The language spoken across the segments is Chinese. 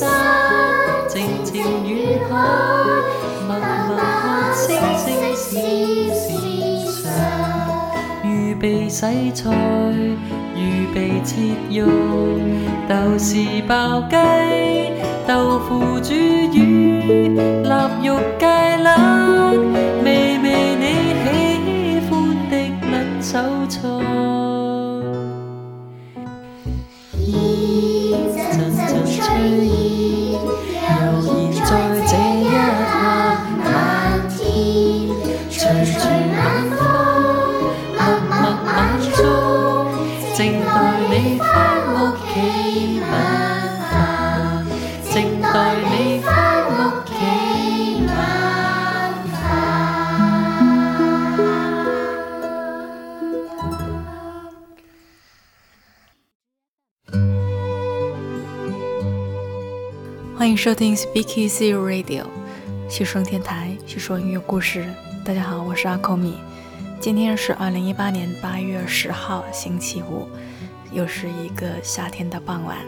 山，静静远海，默默看星星闪闪上。预备洗菜，预备切肉，豆豉爆鸡，豆腐煮鱼，腊肉芥兰，欢迎收听 Speak Easy Radio，细声电台，细说音乐故事。大家好，我是阿口米。今天是二零一八年八月十号，星期五，又是一个夏天的傍晚。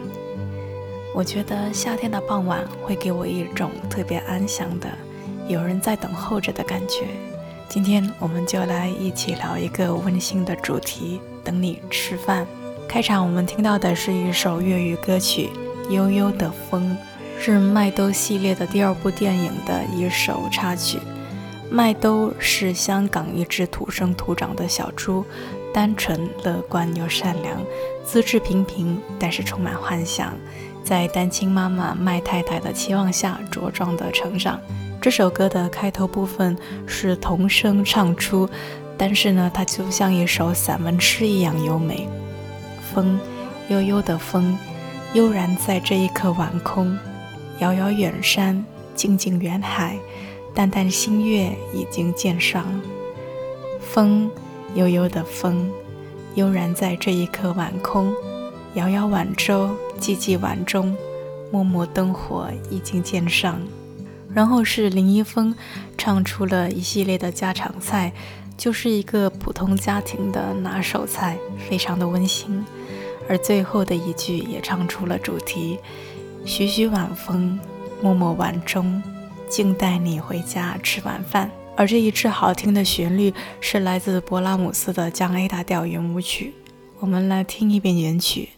我觉得夏天的傍晚会给我一种特别安详的，有人在等候着的感觉。今天我们就来一起聊一个温馨的主题——等你吃饭。开场我们听到的是一首粤语歌曲《悠悠的风》。是麦兜系列的第二部电影的一首插曲。麦兜是香港一只土生土长的小猪，单纯、乐观又善良，资质平平，但是充满幻想，在单亲妈妈麦太太的期望下茁壮的成长。这首歌的开头部分是童声唱出，但是呢，它就像一首散文诗一样优美。风，悠悠的风，悠然在这一刻晚空。遥遥远山，静静远海，淡淡星月已经渐上。风，悠悠的风，悠然在这一刻晚空。遥遥晚舟，寂寂晚钟，默默灯火已经渐上。然后是林一峰唱出了一系列的家常菜，就是一个普通家庭的拿手菜，非常的温馨。而最后的一句也唱出了主题。徐徐晚风，默默晚钟，静待你回家吃晚饭。而这一支好听的旋律是来自勃拉姆斯的降 A 大调圆舞曲，我们来听一遍原曲。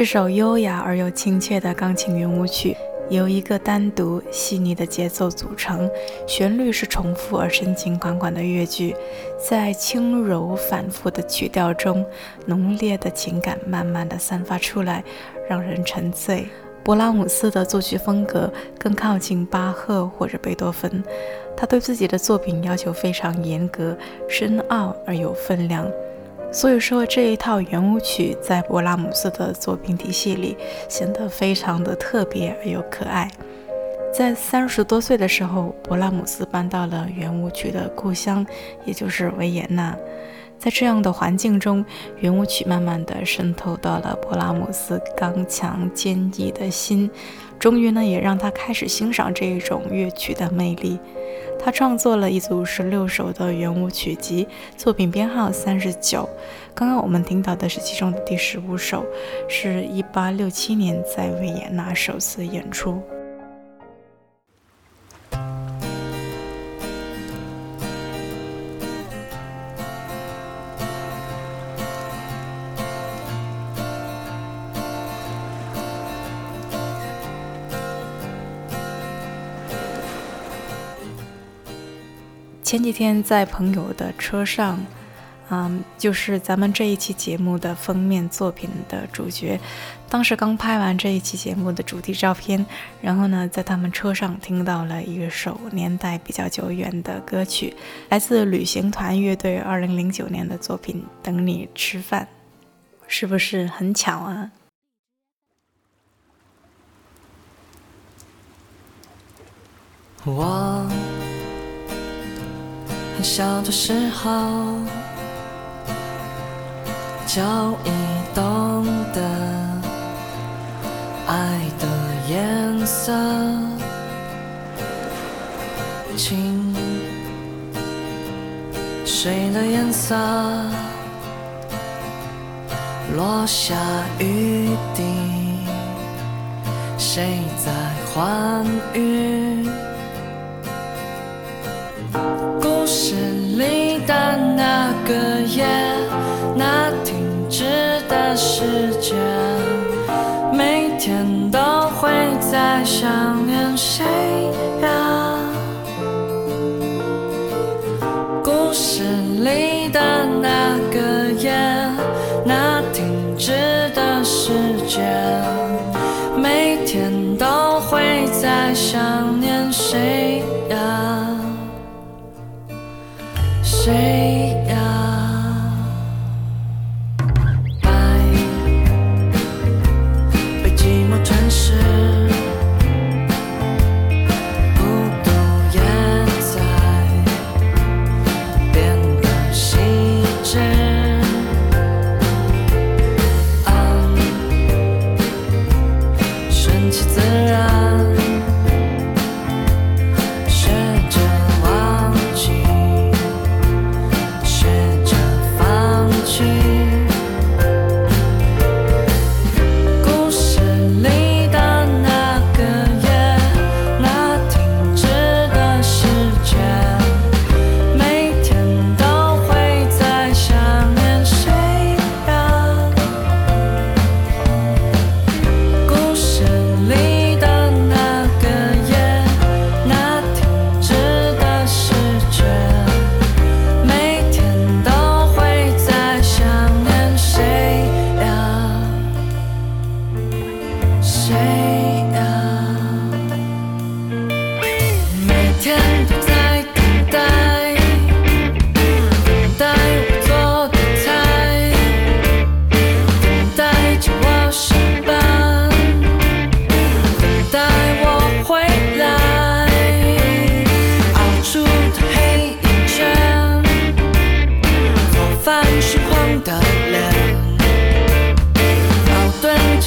这首优雅而又亲切的钢琴圆舞曲，由一个单独细腻的节奏组成，旋律是重复而深情款款的乐句，在轻柔反复的曲调中，浓烈的情感慢慢的散发出来，让人沉醉。勃拉姆斯的作曲风格更靠近巴赫或者贝多芬，他对自己的作品要求非常严格、深奥而有分量。所以说，这一套圆舞曲在勃拉姆斯的作品体系里显得非常的特别而又可爱。在三十多岁的时候，勃拉姆斯搬到了圆舞曲的故乡，也就是维也纳。在这样的环境中，圆舞曲慢慢地渗透到了勃拉姆斯刚强坚毅的心，终于呢，也让他开始欣赏这一种乐曲的魅力。他创作了一组十六首的圆舞曲集，作品编号三十九。刚刚我们听到的是其中的第十五首，是一八六七年在维也纳首次演出。前几天在朋友的车上，嗯，就是咱们这一期节目的封面作品的主角，当时刚拍完这一期节目的主题照片，然后呢，在他们车上听到了一首年代比较久远的歌曲，来自旅行团乐队二零零九年的作品《等你吃饭》，是不是很巧啊？我。小的时候就已懂得爱的颜色，清水的颜色，落下雨滴，谁在欢愉？个夜，那停止的时间，每天都会在想念谁呀？故事里的那个夜，那停止的时间，每天都会在想念谁呀？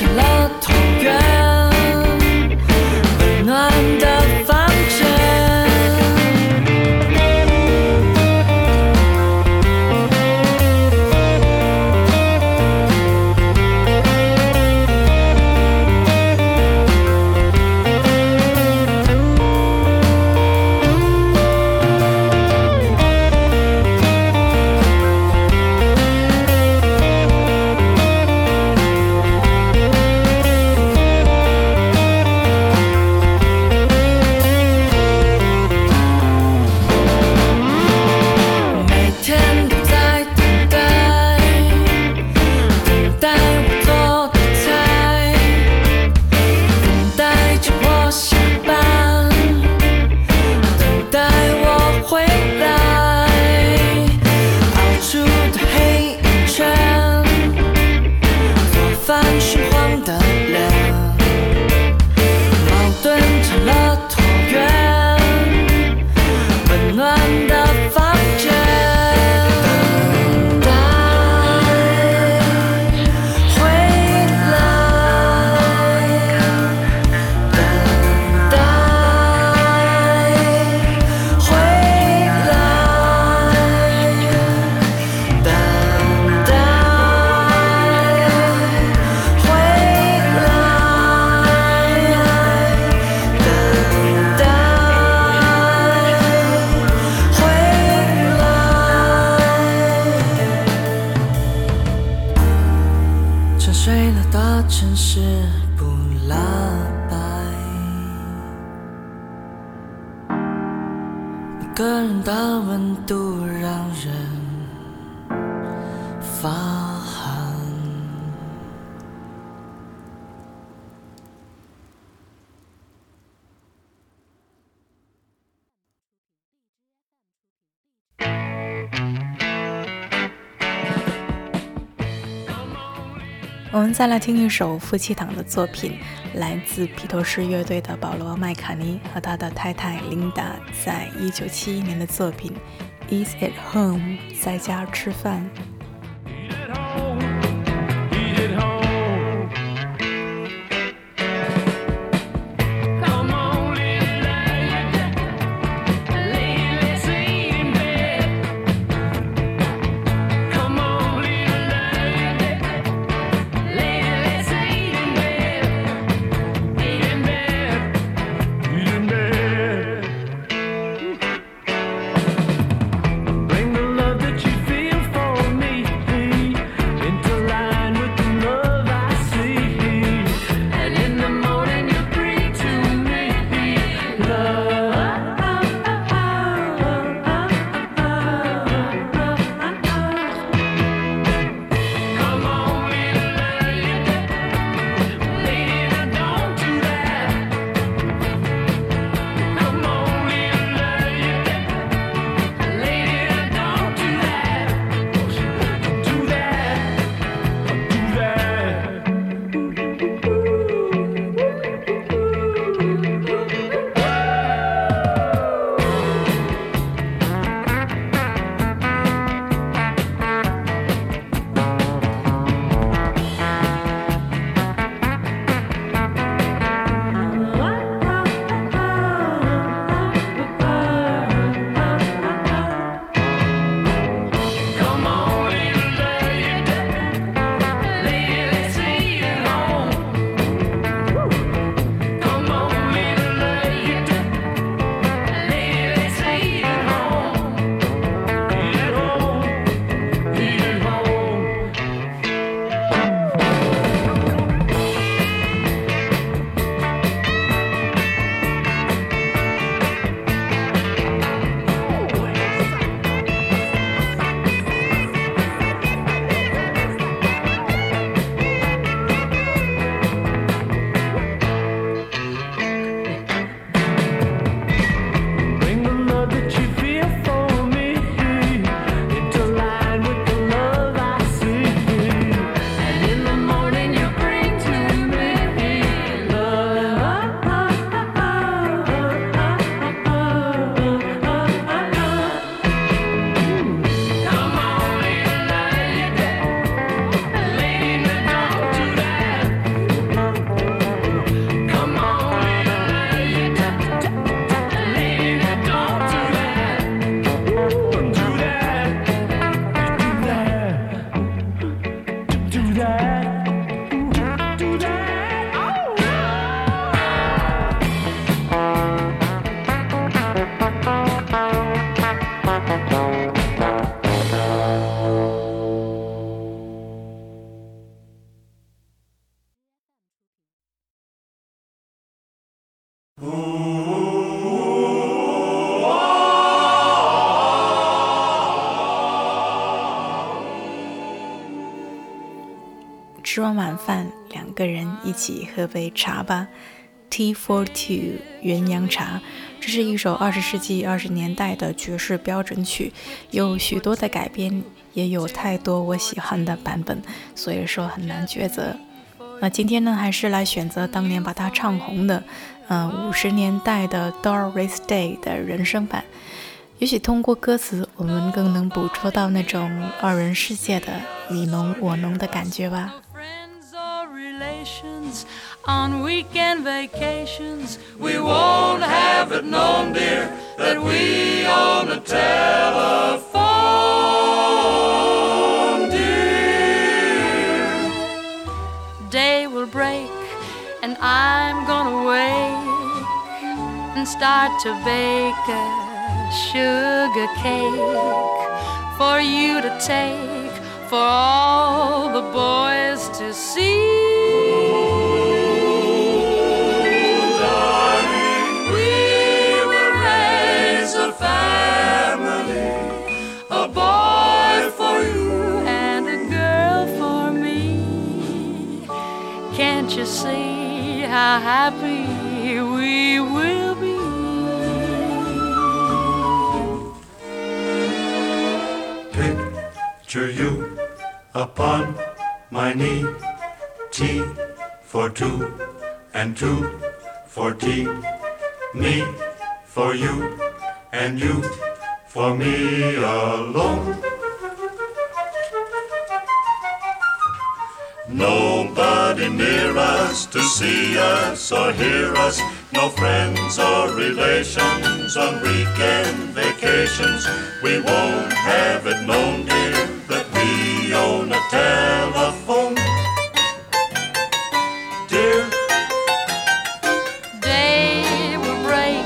you. 我们再来听一首夫妻档的作品，来自披头士乐队的保罗·麦卡尼和他的太太琳达在一九七一年的作品《Is at Home》在家吃饭。晚饭，两个人一起喝杯茶吧。Tea for Two 鸳鸯茶，这是一首二十世纪二十年代的爵士标准曲，有许多的改编，也有太多我喜欢的版本，所以说很难抉择。那今天呢，还是来选择当年把它唱红的，嗯，五十年代的 Doris Day 的人声版。也许通过歌词，我们更能捕捉到那种二人世界的你侬我侬的感觉吧。On weekend vacations. We won't have it known, dear, that we own a telephone, dear. Day will break, and I'm gonna wake and start to bake a sugar cake for you to take for all the boys you see how happy we will be? Picture you upon my knee. tea for two and two for tea. Me for you and you for me alone. Nobody near us to see us or hear us. No friends or relations on weekend vacations. We won't have it known, dear, that we own a telephone. Dear, Day will break,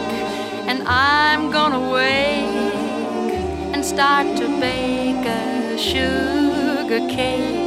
and I'm gonna wake and start to bake a sugar cake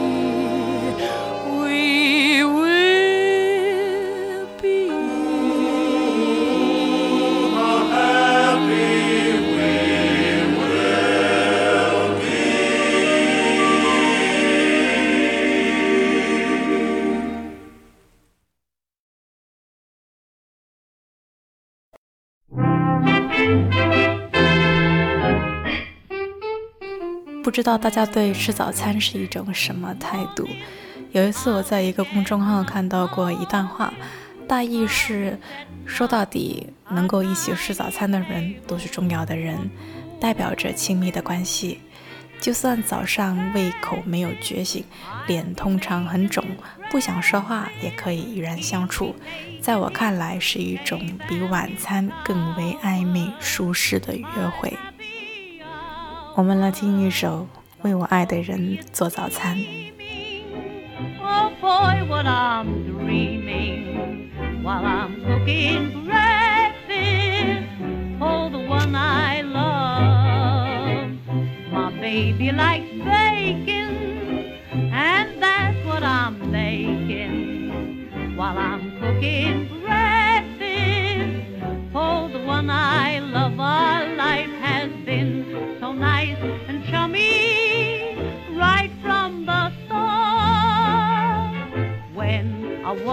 不知道大家对吃早餐是一种什么态度？有一次我在一个公众号看到过一段话，大意是：说到底，能够一起吃早餐的人都是重要的人，代表着亲密的关系。就算早上胃口没有觉醒，脸通常很肿，不想说话，也可以与人相处。在我看来，是一种比晚餐更为暧昧舒适的约会。我们来听一首《为我爱的人做早餐》。Oh boy, what I'm dreaming while I'm cooking breakfast for the one I love. My baby likes bacon, and that's what I'm making while I'm cooking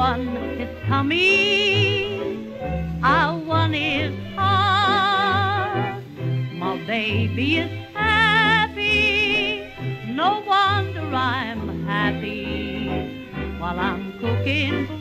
one is coming, a one is hard. My baby is happy, no wonder I'm happy. While I'm cooking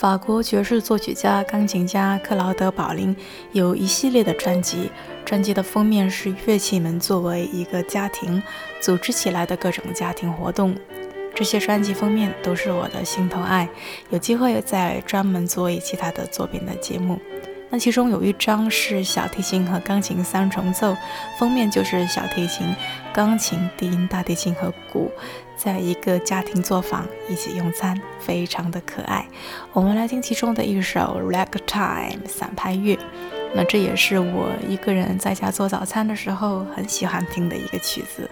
法国爵士作曲家、钢琴家克劳德·保林有一系列的专辑，专辑的封面是乐器们作为一个家庭组织起来的各种家庭活动。这些专辑封面都是我的心头爱，有机会再专门做一期他的作品的节目。那其中有一张是小提琴和钢琴三重奏，封面就是小提琴，钢琴、低音、大提琴和鼓，在一个家庭作坊一起用餐，非常的可爱。我们来听其中的一首《Ragtime》散拍乐。那这也是我一个人在家做早餐的时候很喜欢听的一个曲子。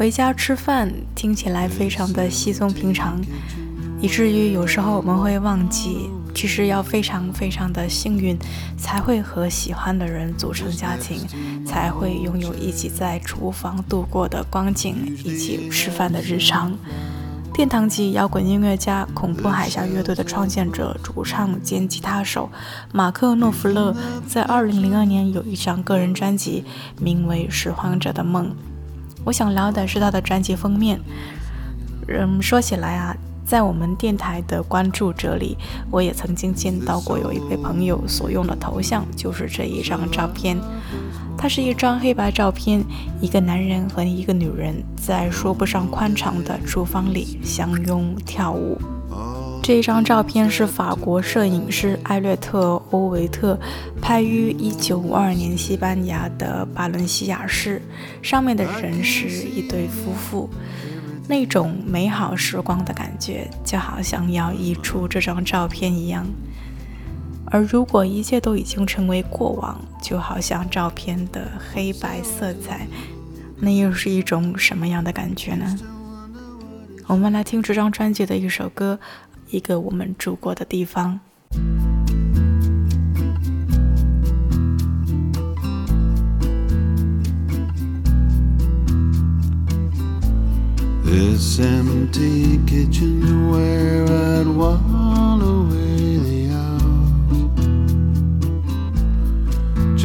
回家吃饭听起来非常的稀松平常，以至于有时候我们会忘记，其实要非常非常的幸运，才会和喜欢的人组成家庭，才会拥有一起在厨房度过的光景，一起吃饭的日常。殿堂级摇滚音乐家、恐怖海峡乐队的创建者、主唱兼吉他手马克·诺夫勒，在2002年有一张个人专辑，名为《拾荒者的梦》。我想聊的是他的专辑封面。嗯，说起来啊，在我们电台的关注者里，我也曾经见到过有一位朋友所用的头像就是这一张照片。它是一张黑白照片，一个男人和一个女人在说不上宽敞的厨房里相拥跳舞。这一张照片是法国摄影师艾略特·欧维特拍于1952年西班牙的巴伦西亚市，上面的人是一对夫妇，那种美好时光的感觉就好像要溢出这张照片一样。而如果一切都已经成为过往，就好像照片的黑白色彩，那又是一种什么样的感觉呢？我们来听这张专辑的一首歌，《一个我们住过的地方》。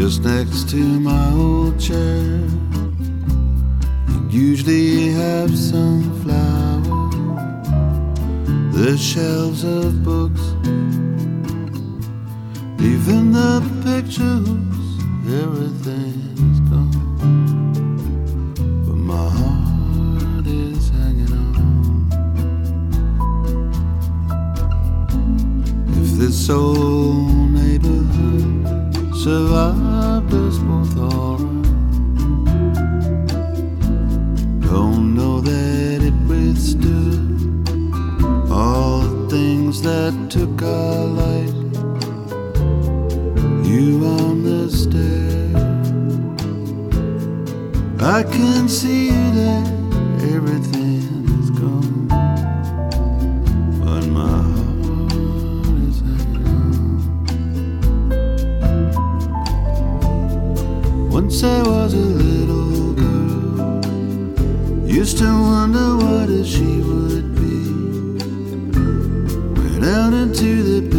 just next to my old chair. You usually have some flowers, the shelves of books, even the pictures, everything's gone. But my heart is hanging on. If this old neighborhood survived that took our light. You on the stair, I can see that everything to the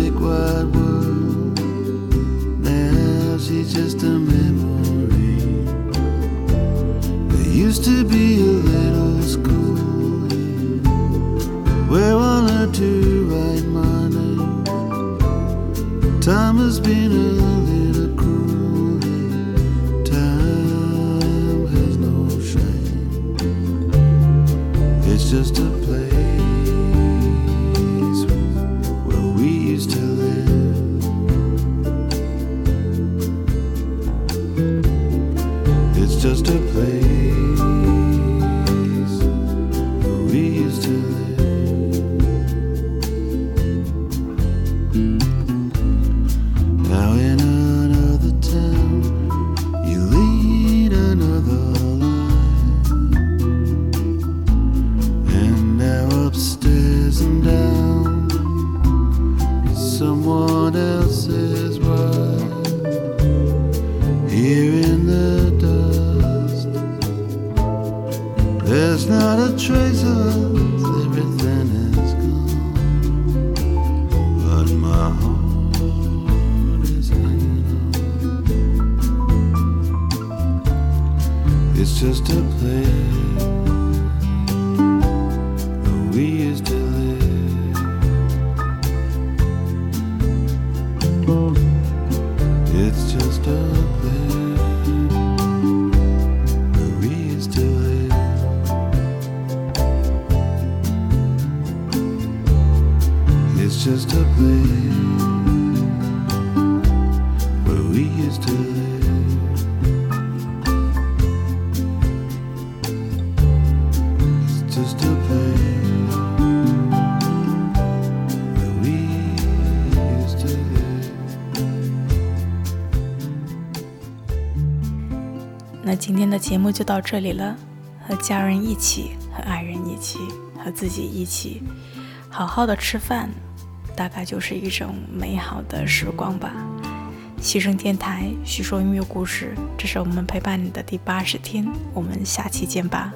someone else's wife. Here in the dust, there's not a trace of us, everything is gone. But my heart is hanging on. It's just a 那今天的节目就到这里了，和家人一起，和爱人一起，和自己一起，好好的吃饭，大概就是一种美好的时光吧。西声电台，叙说音乐故事，这是我们陪伴你的第八十天，我们下期见吧。